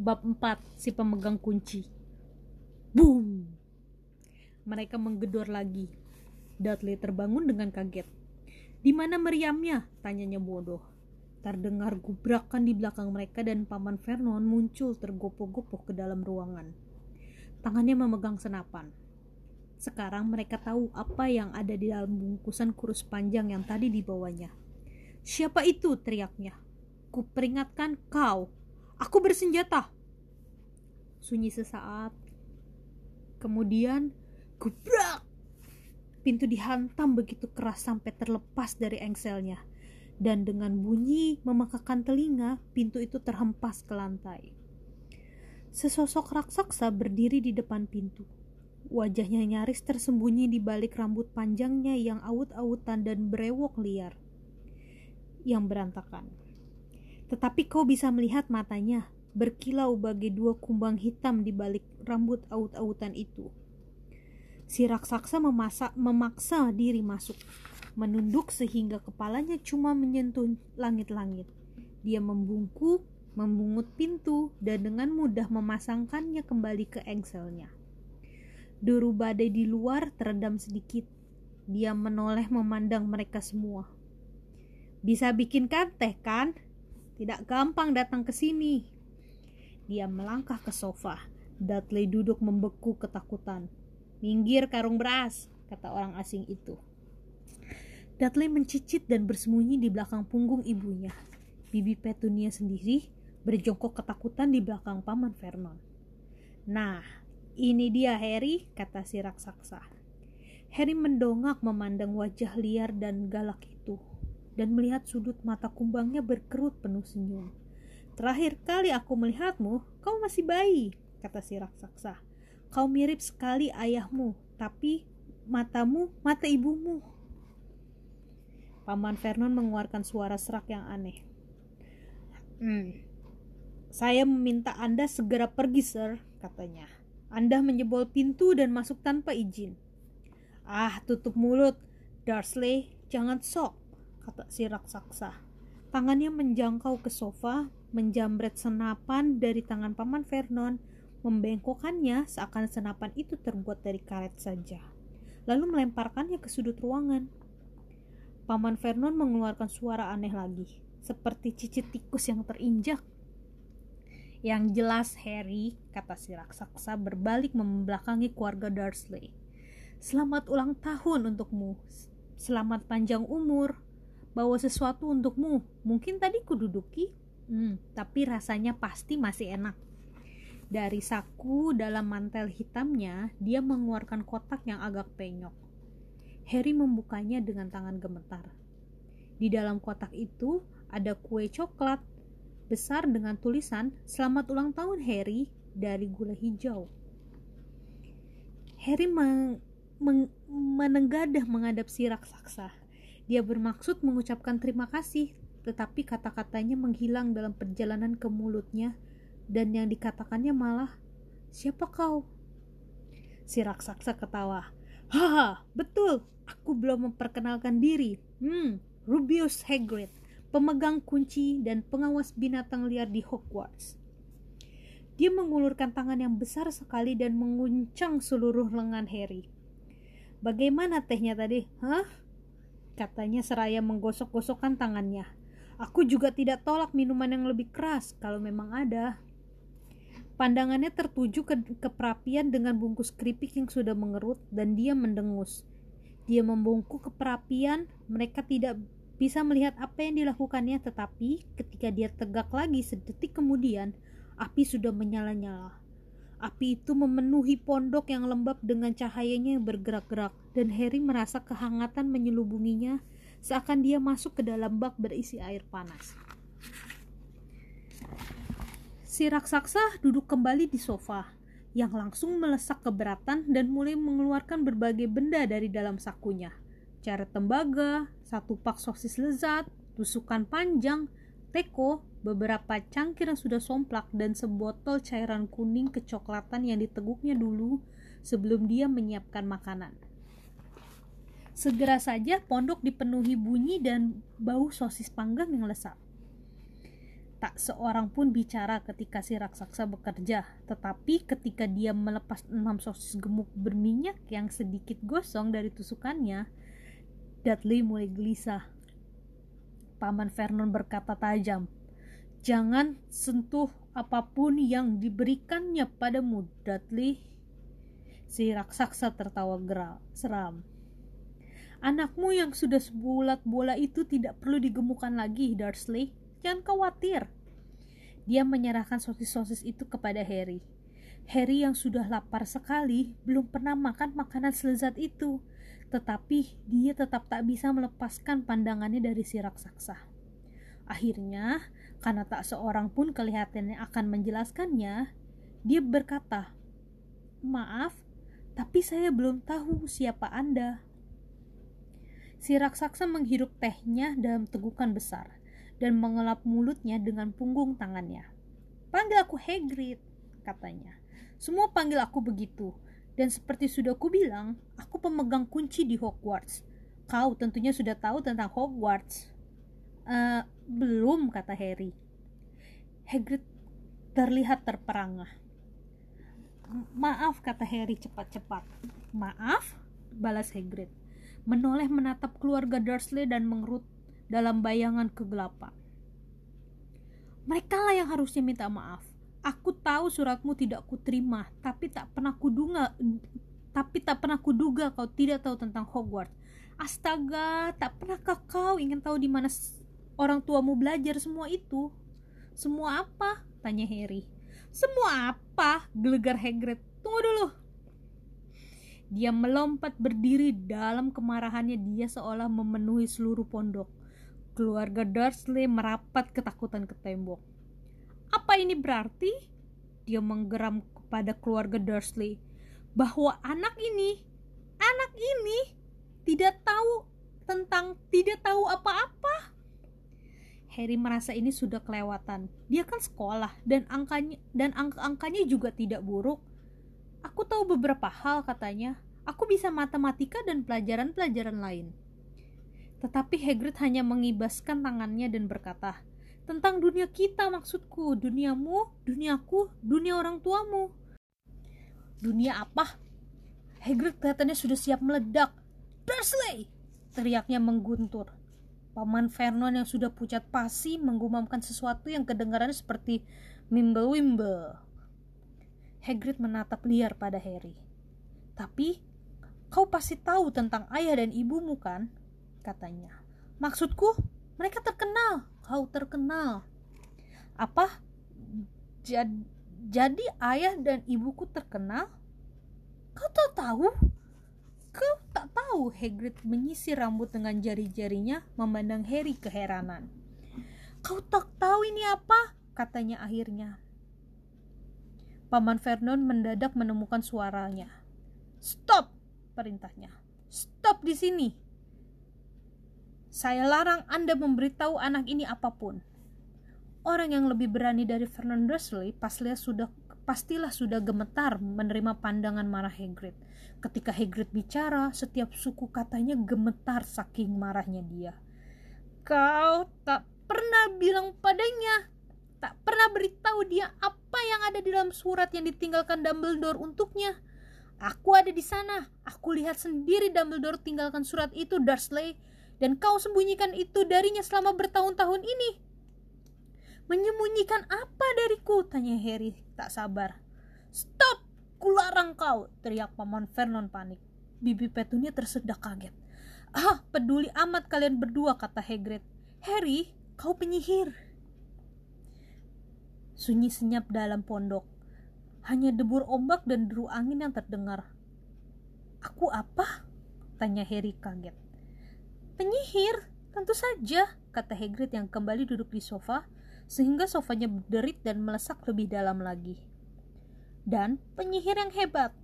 Bab 4 Si pemegang kunci Boom Mereka menggedor lagi Dudley terbangun dengan kaget Di mana meriamnya? Tanyanya bodoh Terdengar gubrakan di belakang mereka dan Paman Vernon muncul tergopoh-gopoh ke dalam ruangan. Tangannya memegang senapan. Sekarang mereka tahu apa yang ada di dalam bungkusan kurus panjang yang tadi dibawanya. Siapa itu? teriaknya. Kuperingatkan kau, Aku bersenjata. Sunyi sesaat. Kemudian, gubrak. Pintu dihantam begitu keras sampai terlepas dari engselnya. Dan dengan bunyi memekakan telinga, pintu itu terhempas ke lantai. Sesosok raksasa berdiri di depan pintu. Wajahnya nyaris tersembunyi di balik rambut panjangnya yang awut-awutan dan berewok liar. Yang berantakan. Tetapi kau bisa melihat matanya berkilau bagai dua kumbang hitam di balik rambut aut-autan itu. Si raksasa memasak, memaksa diri masuk, menunduk sehingga kepalanya cuma menyentuh langit-langit. Dia membungkuk, membungut pintu, dan dengan mudah memasangkannya kembali ke engselnya. Deru badai di luar teredam sedikit. Dia menoleh memandang mereka semua. Bisa bikin teh kan? Tidak gampang datang ke sini. Dia melangkah ke sofa. Dudley duduk membeku ketakutan. Minggir karung beras, kata orang asing itu. Dudley mencicit dan bersembunyi di belakang punggung ibunya. Bibi Petunia sendiri berjongkok ketakutan di belakang paman Vernon. Nah, ini dia Harry, kata si raksasa. Harry mendongak memandang wajah liar dan galak itu dan melihat sudut mata kumbangnya berkerut penuh senyum. Terakhir kali aku melihatmu, kau masih bayi, kata si raksasa. Kau mirip sekali ayahmu, tapi matamu mata ibumu. Paman Vernon mengeluarkan suara serak yang aneh. Hmm, saya meminta Anda segera pergi, sir, katanya. Anda menjebol pintu dan masuk tanpa izin. Ah, tutup mulut, Darsley, jangan sok kata si raksasa. Tangannya menjangkau ke sofa, menjambret senapan dari tangan paman Vernon, membengkokkannya seakan senapan itu terbuat dari karet saja. Lalu melemparkannya ke sudut ruangan. Paman Vernon mengeluarkan suara aneh lagi, seperti cicit tikus yang terinjak. Yang jelas Harry, kata si raksasa berbalik membelakangi keluarga Dursley. Selamat ulang tahun untukmu. Selamat panjang umur bawa sesuatu untukmu. Mungkin tadi kududuki, hmm, tapi rasanya pasti masih enak. Dari saku dalam mantel hitamnya, dia mengeluarkan kotak yang agak penyok. Harry membukanya dengan tangan gemetar. Di dalam kotak itu ada kue coklat besar dengan tulisan "Selamat ulang tahun Harry" dari gula hijau. Harry meng, meng, menenggadah menghadap si raksasa. Dia bermaksud mengucapkan terima kasih, tetapi kata-katanya menghilang dalam perjalanan ke mulutnya, dan yang dikatakannya malah, "Siapa kau?" Si raksasa ketawa. Haha, betul, aku belum memperkenalkan diri. Hmm, Rubius Hagrid, pemegang kunci dan pengawas binatang liar di Hogwarts. Dia mengulurkan tangan yang besar sekali dan menguncang seluruh lengan Harry. Bagaimana tehnya tadi? Hah? Katanya seraya menggosok-gosokkan tangannya. Aku juga tidak tolak minuman yang lebih keras kalau memang ada. Pandangannya tertuju ke keperapian dengan bungkus keripik yang sudah mengerut dan dia mendengus. Dia membungkuk ke perapian, mereka tidak bisa melihat apa yang dilakukannya tetapi ketika dia tegak lagi sedetik kemudian, api sudah menyala-nyala. Api itu memenuhi pondok yang lembab dengan cahayanya yang bergerak-gerak, dan Harry merasa kehangatan menyelubunginya seakan dia masuk ke dalam bak berisi air panas. Si raksasa duduk kembali di sofa, yang langsung melesak keberatan dan mulai mengeluarkan berbagai benda dari dalam sakunya. Cara tembaga, satu pak sosis lezat, tusukan panjang, teko, beberapa cangkir yang sudah somplak, dan sebotol cairan kuning kecoklatan yang diteguknya dulu sebelum dia menyiapkan makanan. Segera saja pondok dipenuhi bunyi dan bau sosis panggang yang lesat. Tak seorang pun bicara ketika si raksasa bekerja, tetapi ketika dia melepas enam sosis gemuk berminyak yang sedikit gosong dari tusukannya, Dudley mulai gelisah. Paman Vernon berkata tajam, Jangan sentuh apa pun yang diberikannya padamu, Dudley. Si raksasa tertawa geral, seram. Anakmu yang sudah sebulat bola itu tidak perlu digemukkan lagi, Dursley Jangan khawatir. Dia menyerahkan sosis-sosis itu kepada Harry. Harry yang sudah lapar sekali belum pernah makan makanan selezat itu, tetapi dia tetap tak bisa melepaskan pandangannya dari si raksasa. Akhirnya, karena tak seorang pun kelihatannya akan menjelaskannya, dia berkata, "Maaf, tapi saya belum tahu siapa Anda." Si raksasa menghirup tehnya dalam tegukan besar dan mengelap mulutnya dengan punggung tangannya. Panggil aku Hagrid, katanya. Semua panggil aku begitu. Dan seperti sudah ku bilang, aku pemegang kunci di Hogwarts. Kau tentunya sudah tahu tentang Hogwarts. Uh, belum, kata Harry. Hagrid terlihat terperangah. Maaf, kata Harry cepat-cepat. Maaf, balas Hagrid. Menoleh menatap keluarga Dursley dan mengerut dalam bayangan kegelapan. Mereka lah yang harusnya minta maaf. Aku tahu suratmu tidak kuterima, tapi tak pernah kuduga, tapi tak pernah kuduga kau tidak tahu tentang Hogwarts. Astaga, tak pernahkah kau ingin tahu di mana orang tuamu belajar semua itu? Semua apa? Tanya Harry. Semua apa? Gelegar Hagrid. Tunggu dulu. Dia melompat berdiri dalam kemarahannya dia seolah memenuhi seluruh pondok. Keluarga Dursley merapat ketakutan ke tembok. Apa ini berarti? Dia menggeram kepada keluarga Dursley bahwa anak ini, anak ini tidak tahu tentang tidak tahu apa-apa. Harry merasa ini sudah kelewatan. Dia kan sekolah dan angkanya dan angka-angkanya juga tidak buruk. Aku tahu beberapa hal katanya. Aku bisa matematika dan pelajaran-pelajaran lain. Tetapi Hagrid hanya mengibaskan tangannya dan berkata, tentang dunia kita maksudku, duniamu, duniaku, dunia orang tuamu. Dunia apa? Hagrid kelihatannya sudah siap meledak. Dursley! Teriaknya mengguntur. Paman Vernon yang sudah pucat pasi menggumamkan sesuatu yang kedengarannya seperti mimble-wimble. Hagrid menatap liar pada Harry. Tapi, kau pasti tahu tentang ayah dan ibumu kan? katanya. Maksudku, mereka terkenal. Kau terkenal. Apa? Jad, jadi ayah dan ibuku terkenal? Kau tak tahu? Kau tak tahu Hagrid menyisir rambut dengan jari-jarinya memandang Harry keheranan. Kau tak tahu ini apa? Katanya akhirnya. Paman Vernon mendadak menemukan suaranya. Stop! Perintahnya. Stop di sini! Saya larang Anda memberitahu anak ini apa pun. Orang yang lebih berani dari Vernon Dursley pastilah sudah pastilah sudah gemetar menerima pandangan marah Hagrid. Ketika Hagrid bicara, setiap suku katanya gemetar saking marahnya dia. Kau tak pernah bilang padanya, tak pernah beritahu dia apa yang ada di dalam surat yang ditinggalkan Dumbledore untuknya. Aku ada di sana. Aku lihat sendiri Dumbledore tinggalkan surat itu, Dursley dan kau sembunyikan itu darinya selama bertahun-tahun ini. Menyembunyikan apa dariku? Tanya Harry tak sabar. Stop! Kularang kau! Teriak paman Vernon panik. Bibi Petunia tersedak kaget. Ah, peduli amat kalian berdua, kata Hagrid. Harry, kau penyihir. Sunyi senyap dalam pondok. Hanya debur ombak dan deru angin yang terdengar. Aku apa? Tanya Harry kaget. Penyihir, tentu saja, kata Hagrid yang kembali duduk di sofa, sehingga sofanya berderit dan melesak lebih dalam lagi. Dan penyihir yang hebat.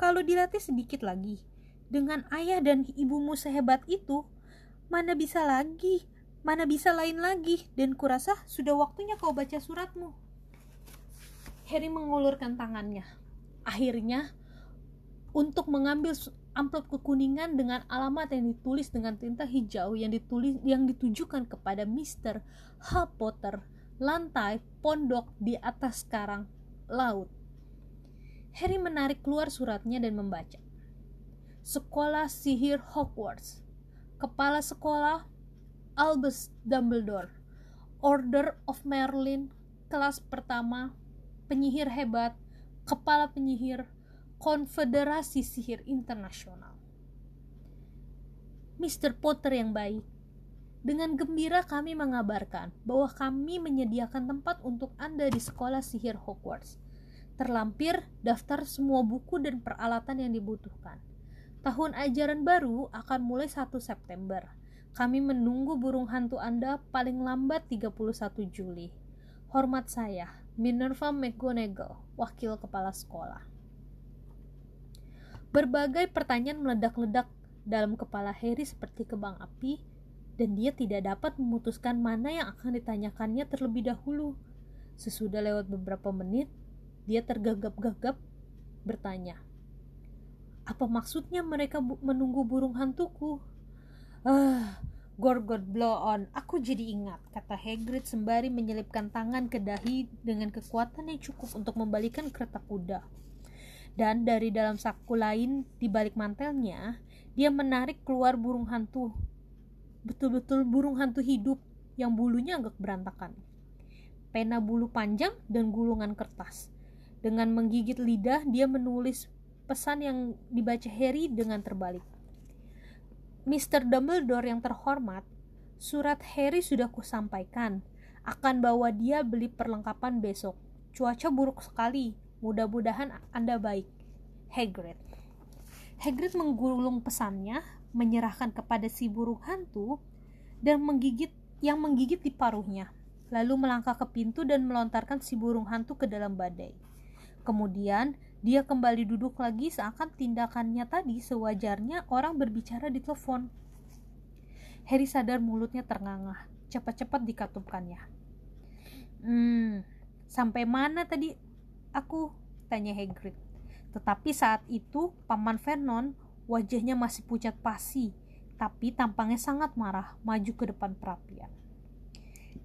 Kalau dilatih sedikit lagi, dengan ayah dan ibumu sehebat itu, mana bisa lagi, mana bisa lain lagi, dan kurasa sudah waktunya kau baca suratmu. Harry mengulurkan tangannya. Akhirnya, untuk mengambil amplop kekuningan dengan alamat yang ditulis dengan tinta hijau yang ditulis yang ditujukan kepada Mr. H. Potter, lantai pondok di atas karang laut. Harry menarik keluar suratnya dan membaca. Sekolah Sihir Hogwarts. Kepala sekolah Albus Dumbledore. Order of Merlin, kelas pertama, penyihir hebat, kepala penyihir, Konfederasi Sihir Internasional. Mr. Potter yang baik, dengan gembira kami mengabarkan bahwa kami menyediakan tempat untuk Anda di sekolah sihir Hogwarts. Terlampir daftar semua buku dan peralatan yang dibutuhkan. Tahun ajaran baru akan mulai 1 September. Kami menunggu burung hantu Anda paling lambat 31 Juli. Hormat saya, Minerva McGonagall, wakil kepala sekolah. Berbagai pertanyaan meledak-ledak dalam kepala Harry seperti kebang api dan dia tidak dapat memutuskan mana yang akan ditanyakannya terlebih dahulu. Sesudah lewat beberapa menit, dia tergagap-gagap bertanya, "Apa maksudnya mereka bu menunggu burung hantuku?" Ah, Gorgot blow on, aku jadi ingat, kata Hagrid sembari menyelipkan tangan ke dahi dengan kekuatan yang cukup untuk membalikan kereta kuda. Dan dari dalam saku lain di balik mantelnya, dia menarik keluar burung hantu betul-betul burung hantu hidup yang bulunya agak berantakan. Pena bulu panjang dan gulungan kertas. Dengan menggigit lidah, dia menulis pesan yang dibaca Harry dengan terbalik. Mr. Dumbledore yang terhormat, surat Harry sudah kusampaikan. Akan bawa dia beli perlengkapan besok. Cuaca buruk sekali. Mudah-mudahan Anda baik. Hagrid. Hagrid menggulung pesannya, menyerahkan kepada si burung hantu dan menggigit yang menggigit di paruhnya, lalu melangkah ke pintu dan melontarkan si burung hantu ke dalam badai. Kemudian dia kembali duduk lagi seakan tindakannya tadi sewajarnya orang berbicara di telepon. Harry sadar mulutnya terngangah, cepat-cepat dikatupkannya. Hmm, sampai mana tadi aku? Tanya Hagrid. Tetapi saat itu Paman Vernon Wajahnya masih pucat pasi, tapi tampangnya sangat marah, maju ke depan perapian.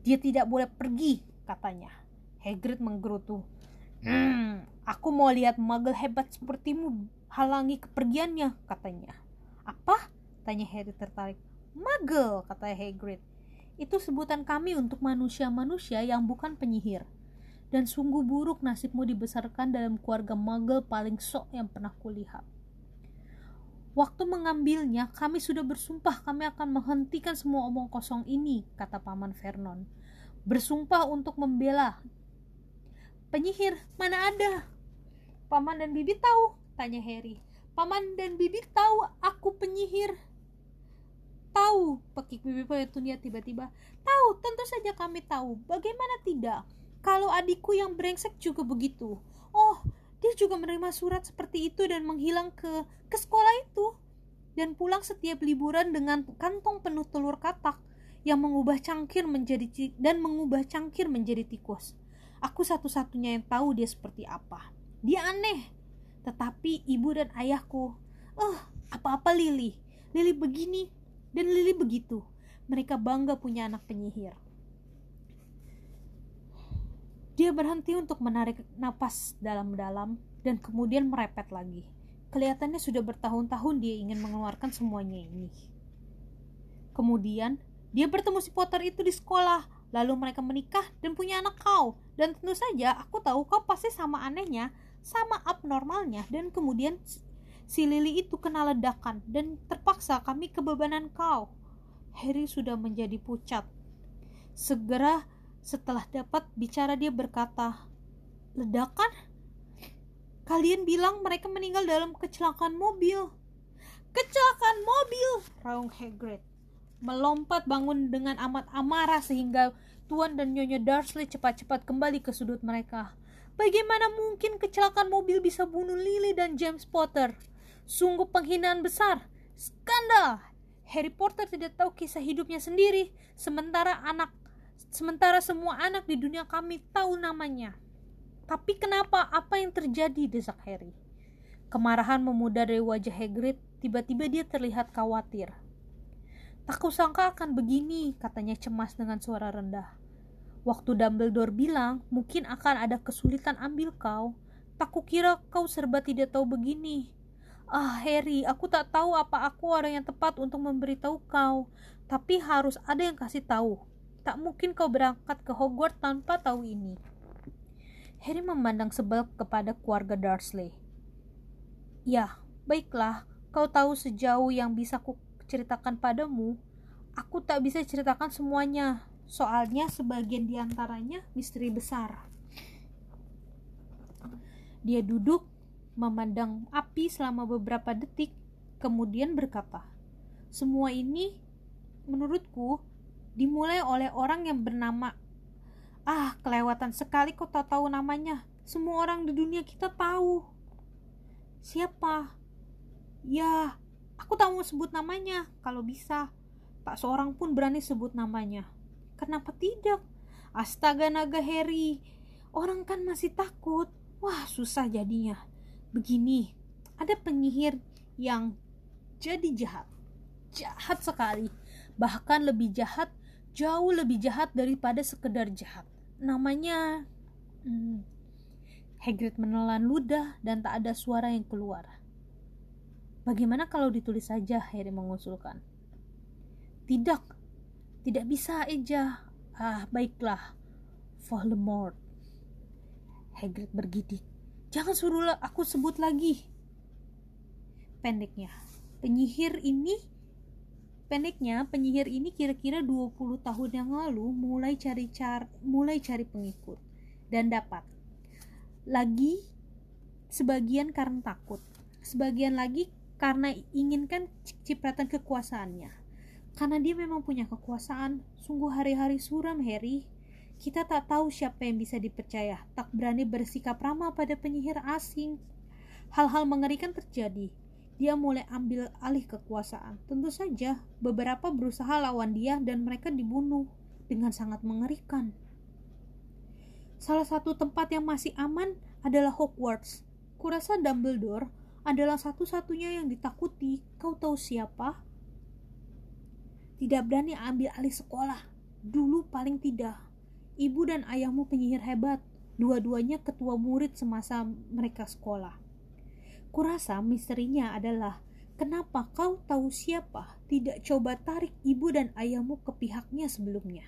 Dia tidak boleh pergi, katanya. Hagrid menggerutu. Hmm, aku mau lihat muggle hebat sepertimu halangi kepergiannya, katanya. Apa? Tanya Harry tertarik. Muggle, kata Hagrid. Itu sebutan kami untuk manusia-manusia yang bukan penyihir. Dan sungguh buruk nasibmu dibesarkan dalam keluarga muggle paling sok yang pernah kulihat. Waktu mengambilnya, kami sudah bersumpah kami akan menghentikan semua omong kosong ini, kata Paman Vernon. Bersumpah untuk membela. Penyihir, mana ada? Paman dan Bibi tahu, tanya Harry. Paman dan Bibi tahu aku penyihir. Tahu, pekik Bibi Petunia tiba-tiba. Tahu, tentu saja kami tahu. Bagaimana tidak? Kalau adikku yang brengsek juga begitu. Oh, dia juga menerima surat seperti itu dan menghilang ke ke sekolah itu dan pulang setiap liburan dengan kantong penuh telur katak yang mengubah cangkir menjadi dan mengubah cangkir menjadi tikus. Aku satu-satunya yang tahu dia seperti apa. Dia aneh. Tetapi ibu dan ayahku, oh, apa-apa Lili. Lili begini dan Lili begitu. Mereka bangga punya anak penyihir. Dia berhenti untuk menarik napas dalam-dalam dan kemudian merepet lagi. Kelihatannya sudah bertahun-tahun dia ingin mengeluarkan semuanya ini. Kemudian, dia bertemu si Potter itu di sekolah, lalu mereka menikah dan punya anak kau. Dan tentu saja aku tahu kau pasti sama anehnya, sama abnormalnya, dan kemudian si Lily itu kena ledakan dan terpaksa kami kebebanan kau. Harry sudah menjadi pucat. Segera setelah dapat bicara dia berkata, Ledakan? Kalian bilang mereka meninggal dalam kecelakaan mobil. Kecelakaan mobil, raung Hagrid. Melompat bangun dengan amat amarah sehingga Tuan dan Nyonya Dursley cepat-cepat kembali ke sudut mereka. Bagaimana mungkin kecelakaan mobil bisa bunuh Lily dan James Potter? Sungguh penghinaan besar. Skandal! Harry Potter tidak tahu kisah hidupnya sendiri, sementara anak Sementara semua anak di dunia kami tahu namanya. Tapi kenapa? Apa yang terjadi? desak Harry. Kemarahan memudar dari wajah Hagrid. Tiba-tiba dia terlihat khawatir. Tak kusangka akan begini, katanya cemas dengan suara rendah. Waktu Dumbledore bilang mungkin akan ada kesulitan ambil kau, tak kukira kau serba tidak tahu begini. Ah, Harry, aku tak tahu apa aku orang yang tepat untuk memberitahu kau, tapi harus ada yang kasih tahu. Tak mungkin kau berangkat ke Hogwarts tanpa tahu ini. Harry memandang sebel kepada keluarga Dursley. Ya, baiklah, kau tahu sejauh yang bisa ku ceritakan padamu. Aku tak bisa ceritakan semuanya, soalnya sebagian di antaranya misteri besar. Dia duduk, memandang api selama beberapa detik, kemudian berkata, "Semua ini, menurutku, dimulai oleh orang yang bernama Ah, kelewatan sekali kok tak tahu namanya. Semua orang di dunia kita tahu. Siapa? Ya, aku tak mau sebut namanya. Kalau bisa, tak seorang pun berani sebut namanya. Kenapa tidak? Astaga naga Harry. Orang kan masih takut. Wah, susah jadinya. Begini, ada penyihir yang jadi jahat. Jahat sekali. Bahkan lebih jahat jauh lebih jahat daripada sekedar jahat. Namanya hmm, Hagrid menelan ludah dan tak ada suara yang keluar. Bagaimana kalau ditulis saja? Harry mengusulkan. Tidak, tidak bisa Eja. Ah, baiklah. Voldemort. Hagrid bergidik. Jangan suruh aku sebut lagi. Pendeknya, penyihir ini Pendeknya, penyihir ini kira-kira 20 tahun yang lalu mulai cari car mulai cari pengikut dan dapat. Lagi sebagian karena takut, sebagian lagi karena inginkan cipratan kekuasaannya. Karena dia memang punya kekuasaan, sungguh hari-hari suram Harry. Kita tak tahu siapa yang bisa dipercaya, tak berani bersikap ramah pada penyihir asing. Hal-hal mengerikan terjadi, dia mulai ambil alih kekuasaan. Tentu saja, beberapa berusaha lawan dia dan mereka dibunuh dengan sangat mengerikan. Salah satu tempat yang masih aman adalah Hogwarts. Kurasa Dumbledore adalah satu-satunya yang ditakuti. Kau tahu siapa? Tidak berani ambil alih sekolah. Dulu paling tidak. Ibu dan ayahmu penyihir hebat. Dua-duanya ketua murid semasa mereka sekolah Kurasa misterinya adalah kenapa kau tahu siapa tidak coba tarik ibu dan ayahmu ke pihaknya sebelumnya.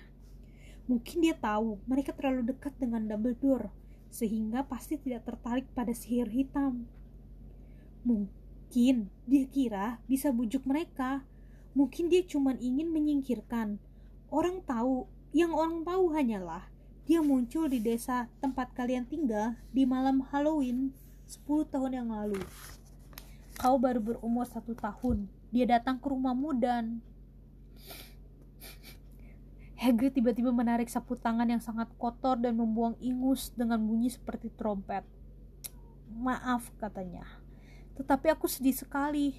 Mungkin dia tahu mereka terlalu dekat dengan Dumbledore, sehingga pasti tidak tertarik pada sihir hitam. Mungkin dia kira bisa bujuk mereka. Mungkin dia cuma ingin menyingkirkan. Orang tahu, yang orang tahu hanyalah dia muncul di desa tempat kalian tinggal di malam Halloween 10 tahun yang lalu. Kau baru berumur satu tahun. Dia datang ke rumahmu dan... Hagrid tiba-tiba menarik sapu tangan yang sangat kotor dan membuang ingus dengan bunyi seperti trompet. Maaf, katanya. Tetapi aku sedih sekali.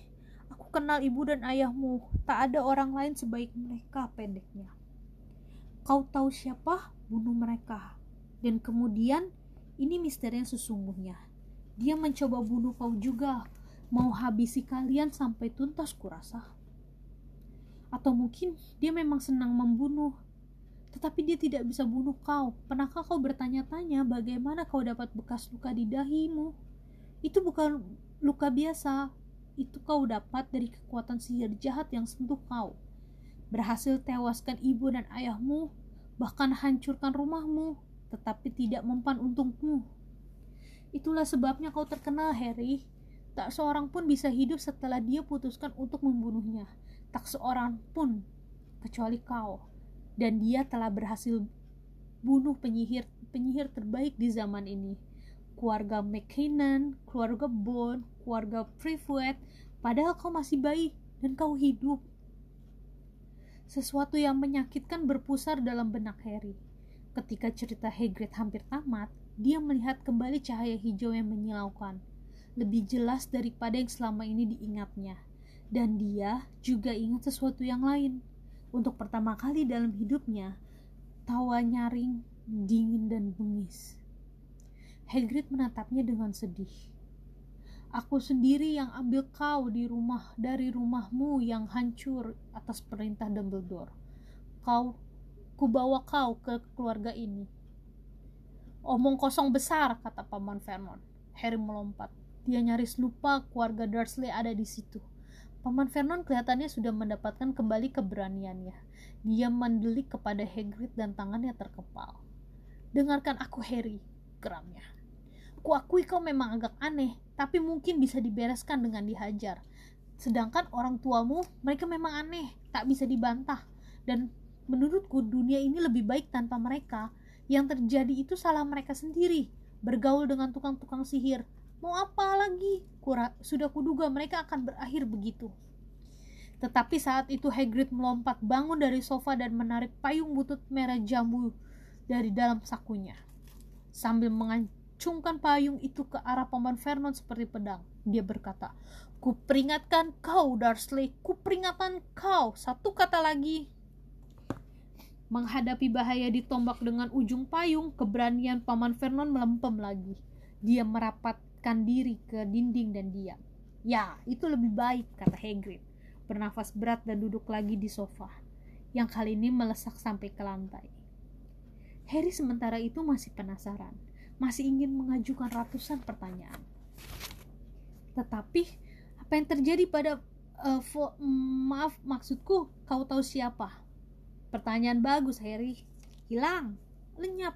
Aku kenal ibu dan ayahmu. Tak ada orang lain sebaik mereka, pendeknya. Kau tahu siapa? Bunuh mereka. Dan kemudian, ini misteri yang sesungguhnya. Dia mencoba bunuh kau juga, mau habisi kalian sampai tuntas kurasa. Atau mungkin dia memang senang membunuh, tetapi dia tidak bisa bunuh kau. Pernahkah kau bertanya-tanya bagaimana kau dapat bekas luka di dahimu? Itu bukan luka biasa, itu kau dapat dari kekuatan sihir jahat yang sentuh kau. Berhasil tewaskan ibu dan ayahmu, bahkan hancurkan rumahmu, tetapi tidak mempan untungmu. Itulah sebabnya kau terkenal, Harry. Tak seorang pun bisa hidup setelah dia putuskan untuk membunuhnya. Tak seorang pun, kecuali kau. Dan dia telah berhasil bunuh penyihir penyihir terbaik di zaman ini. Keluarga McKinnon, keluarga Bond, keluarga Privet, padahal kau masih bayi dan kau hidup. Sesuatu yang menyakitkan berpusar dalam benak Harry. Ketika cerita Hagrid hampir tamat, dia melihat kembali cahaya hijau yang menyilaukan, lebih jelas daripada yang selama ini diingatnya. Dan dia juga ingat sesuatu yang lain. Untuk pertama kali dalam hidupnya, tawa nyaring, dingin dan bengis. Hagrid menatapnya dengan sedih. Aku sendiri yang ambil kau di rumah dari rumahmu yang hancur atas perintah Dumbledore. Kau Kubawa kau ke keluarga ini. Omong kosong besar, kata Paman Vernon. Harry melompat. Dia nyaris lupa keluarga Dursley ada di situ. Paman Vernon kelihatannya sudah mendapatkan kembali keberaniannya. Dia mendelik kepada Hagrid dan tangannya terkepal. Dengarkan aku, Harry, geramnya. Kuakui kau memang agak aneh, tapi mungkin bisa dibereskan dengan dihajar. Sedangkan orang tuamu, mereka memang aneh, tak bisa dibantah. Dan menurutku dunia ini lebih baik tanpa mereka. Yang terjadi itu salah mereka sendiri. Bergaul dengan tukang-tukang sihir, Mau apa lagi? Kura, sudah kuduga mereka akan berakhir begitu. Tetapi saat itu Hagrid melompat bangun dari sofa dan menarik payung butut merah jambu dari dalam sakunya. Sambil mengacungkan payung itu ke arah Paman Vernon seperti pedang. Dia berkata, Ku peringatkan kau, Dursley. Ku peringatkan kau. Satu kata lagi. Menghadapi bahaya ditombak dengan ujung payung, keberanian Paman Vernon melempem lagi. Dia merapat menempatkan diri ke dinding dan diam. Ya, itu lebih baik, kata Hagrid. Bernafas berat dan duduk lagi di sofa, yang kali ini melesak sampai ke lantai. Harry sementara itu masih penasaran, masih ingin mengajukan ratusan pertanyaan. Tetapi, apa yang terjadi pada... Uh, maaf, maksudku, kau tahu siapa? Pertanyaan bagus, Harry. Hilang, lenyap.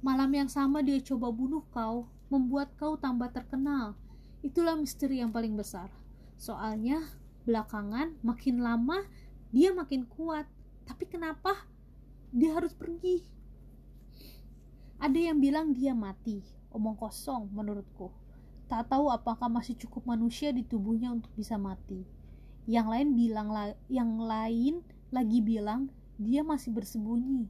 Malam yang sama dia coba bunuh kau, membuat kau tambah terkenal. Itulah misteri yang paling besar. Soalnya, belakangan makin lama dia makin kuat. Tapi kenapa dia harus pergi? Ada yang bilang dia mati. Omong kosong menurutku. Tak tahu apakah masih cukup manusia di tubuhnya untuk bisa mati. Yang lain bilang yang lain lagi bilang dia masih bersembunyi.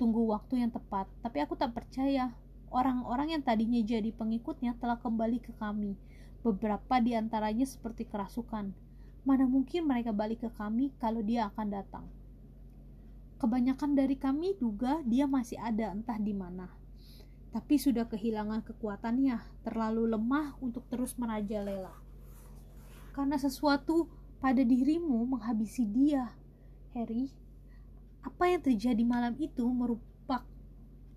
Tunggu waktu yang tepat, tapi aku tak percaya Orang-orang yang tadinya jadi pengikutnya telah kembali ke kami. Beberapa di antaranya seperti kerasukan. Mana mungkin mereka balik ke kami kalau dia akan datang. Kebanyakan dari kami duga dia masih ada entah di mana. Tapi sudah kehilangan kekuatannya, terlalu lemah untuk terus merajalela. Karena sesuatu pada dirimu menghabisi dia, Harry. Apa yang terjadi malam itu merupakan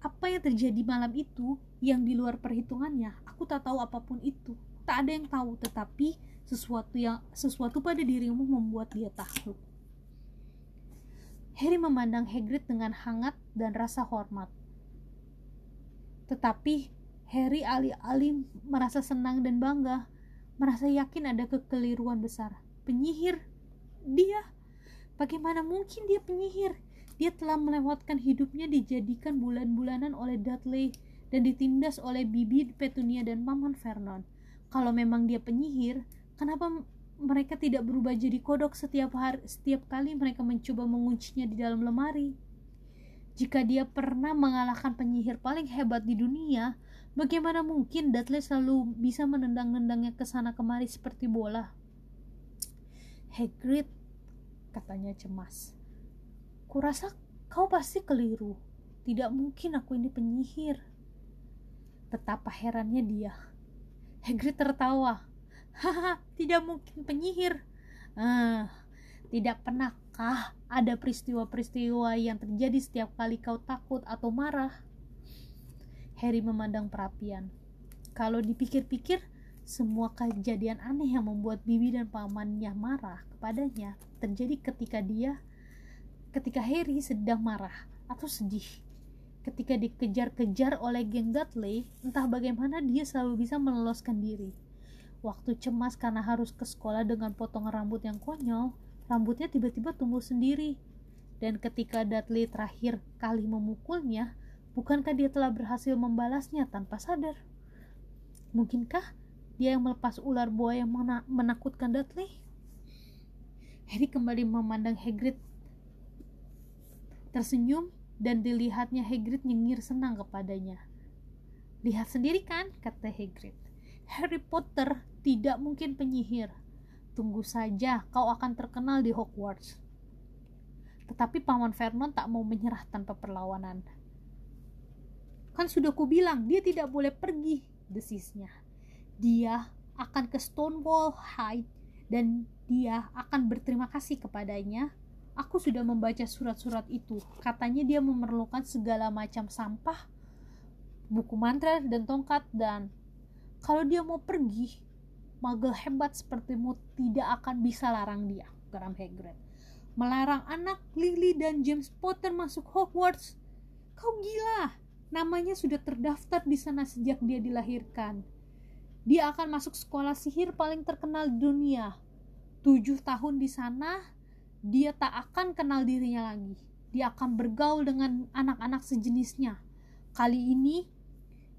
apa yang terjadi malam itu yang di luar perhitungannya aku tak tahu apa pun itu. Tak ada yang tahu tetapi sesuatu yang sesuatu pada dirimu membuat dia takut Harry memandang Hagrid dengan hangat dan rasa hormat. Tetapi Harry alih-alih merasa senang dan bangga merasa yakin ada kekeliruan besar. Penyihir? Dia? Bagaimana mungkin dia penyihir dia telah melewatkan hidupnya dijadikan bulan-bulanan oleh Dudley dan ditindas oleh Bibi Petunia dan Paman Vernon. Kalau memang dia penyihir, kenapa mereka tidak berubah jadi kodok setiap hari setiap kali mereka mencoba menguncinya di dalam lemari? Jika dia pernah mengalahkan penyihir paling hebat di dunia, bagaimana mungkin Dudley selalu bisa menendang-nendangnya ke sana kemari seperti bola? Hagrid, katanya cemas. Kurasa kau pasti keliru. Tidak mungkin aku ini penyihir. Betapa herannya dia. Hagrid tertawa. Haha, tidak mungkin penyihir. Ah, tidak pernahkah ada peristiwa-peristiwa yang terjadi setiap kali kau takut atau marah? Harry memandang perapian. Kalau dipikir-pikir, semua kejadian aneh yang membuat Bibi dan pamannya marah kepadanya terjadi ketika dia ketika Harry sedang marah atau sedih. Ketika dikejar-kejar oleh geng Dudley, entah bagaimana dia selalu bisa meloloskan diri. Waktu cemas karena harus ke sekolah dengan potongan rambut yang konyol, rambutnya tiba-tiba tumbuh sendiri. Dan ketika Dudley terakhir kali memukulnya, bukankah dia telah berhasil membalasnya tanpa sadar? Mungkinkah dia yang melepas ular buaya yang menakutkan Dudley? Harry kembali memandang Hagrid tersenyum dan dilihatnya Hagrid nyengir senang kepadanya. Lihat sendiri kan, kata Hagrid. Harry Potter tidak mungkin penyihir. Tunggu saja, kau akan terkenal di Hogwarts. Tetapi Paman Vernon tak mau menyerah tanpa perlawanan. Kan sudah kubilang, dia tidak boleh pergi, desisnya. Dia akan ke Stonewall High dan dia akan berterima kasih kepadanya Aku sudah membaca surat-surat itu. Katanya dia memerlukan segala macam sampah, buku mantra dan tongkat dan kalau dia mau pergi, magel hebat sepertimu tidak akan bisa larang dia, geram Hagrid. Melarang anak Lily dan James Potter masuk Hogwarts. Kau gila. Namanya sudah terdaftar di sana sejak dia dilahirkan. Dia akan masuk sekolah sihir paling terkenal dunia. Tujuh tahun di sana, dia tak akan kenal dirinya lagi. Dia akan bergaul dengan anak-anak sejenisnya. Kali ini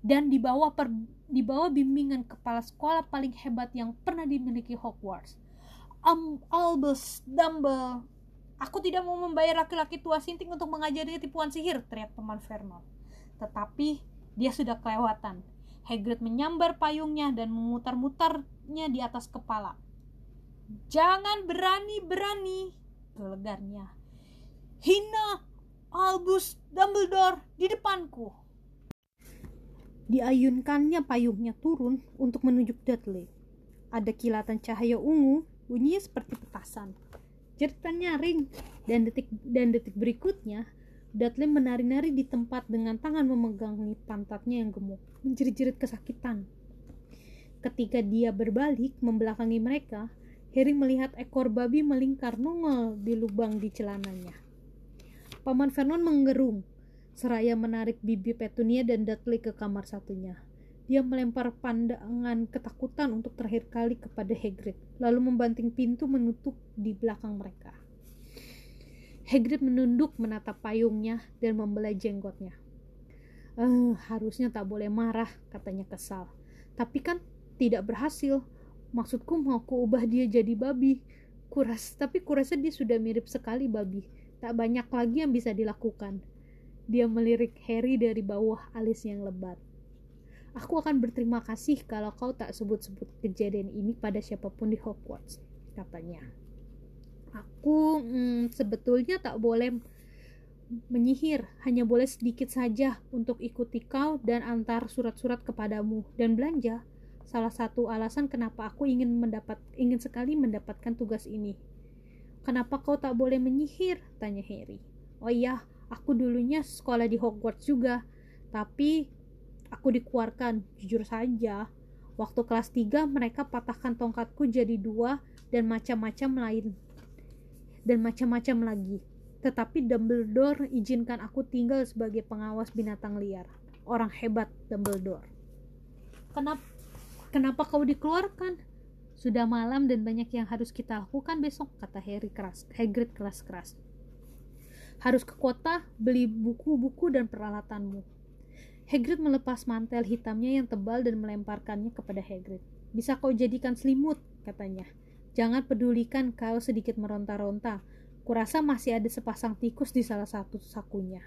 dan di bawah per, di bawah bimbingan kepala sekolah paling hebat yang pernah dimiliki Hogwarts. Um, Albus Dumbledore. Aku tidak mau membayar laki-laki tua sinting untuk mengajari tipuan sihir, teriak teman Vernon. Tetapi dia sudah kelewatan. Hagrid menyambar payungnya dan memutar-mutarnya di atas kepala. Jangan berani-berani, gelegarnya. Hina Albus Dumbledore di depanku. Diayunkannya payungnya turun untuk menunjuk Dudley. Ada kilatan cahaya ungu, bunyinya seperti petasan. Jeritan nyaring, dan detik dan detik berikutnya, Dudley menari-nari di tempat dengan tangan memegangi pantatnya yang gemuk, menjerit-jerit kesakitan. Ketika dia berbalik membelakangi mereka, Harry melihat ekor babi melingkar nongol di lubang di celananya. Paman Vernon menggerung, seraya menarik bibi Petunia dan Dudley ke kamar satunya. Dia melempar pandangan ketakutan untuk terakhir kali kepada Hagrid, lalu membanting pintu menutup di belakang mereka. Hagrid menunduk menatap payungnya dan membelai jenggotnya. Eh, harusnya tak boleh marah, katanya kesal. Tapi kan tidak berhasil. Maksudku mau ku ubah dia jadi babi. Kuras, tapi kurasa dia sudah mirip sekali babi. Tak banyak lagi yang bisa dilakukan. Dia melirik Harry dari bawah alis yang lebat. Aku akan berterima kasih kalau kau tak sebut-sebut kejadian ini pada siapa pun di Hogwarts, katanya. Aku hmm, sebetulnya tak boleh menyihir, hanya boleh sedikit saja untuk ikuti kau dan antar surat-surat kepadamu dan belanja salah satu alasan kenapa aku ingin mendapat ingin sekali mendapatkan tugas ini. Kenapa kau tak boleh menyihir? tanya Harry. Oh iya, aku dulunya sekolah di Hogwarts juga, tapi aku dikeluarkan, jujur saja. Waktu kelas 3 mereka patahkan tongkatku jadi dua dan macam-macam lain. Dan macam-macam lagi. Tetapi Dumbledore izinkan aku tinggal sebagai pengawas binatang liar. Orang hebat Dumbledore. Kenapa Kenapa kau dikeluarkan? Sudah malam dan banyak yang harus kita lakukan besok, kata Harry keras. Hagrid keras keras. Harus ke kota, beli buku-buku dan peralatanmu. Hagrid melepas mantel hitamnya yang tebal dan melemparkannya kepada Hagrid. Bisa kau jadikan selimut, katanya. Jangan pedulikan kau sedikit meronta-ronta. Kurasa masih ada sepasang tikus di salah satu sakunya.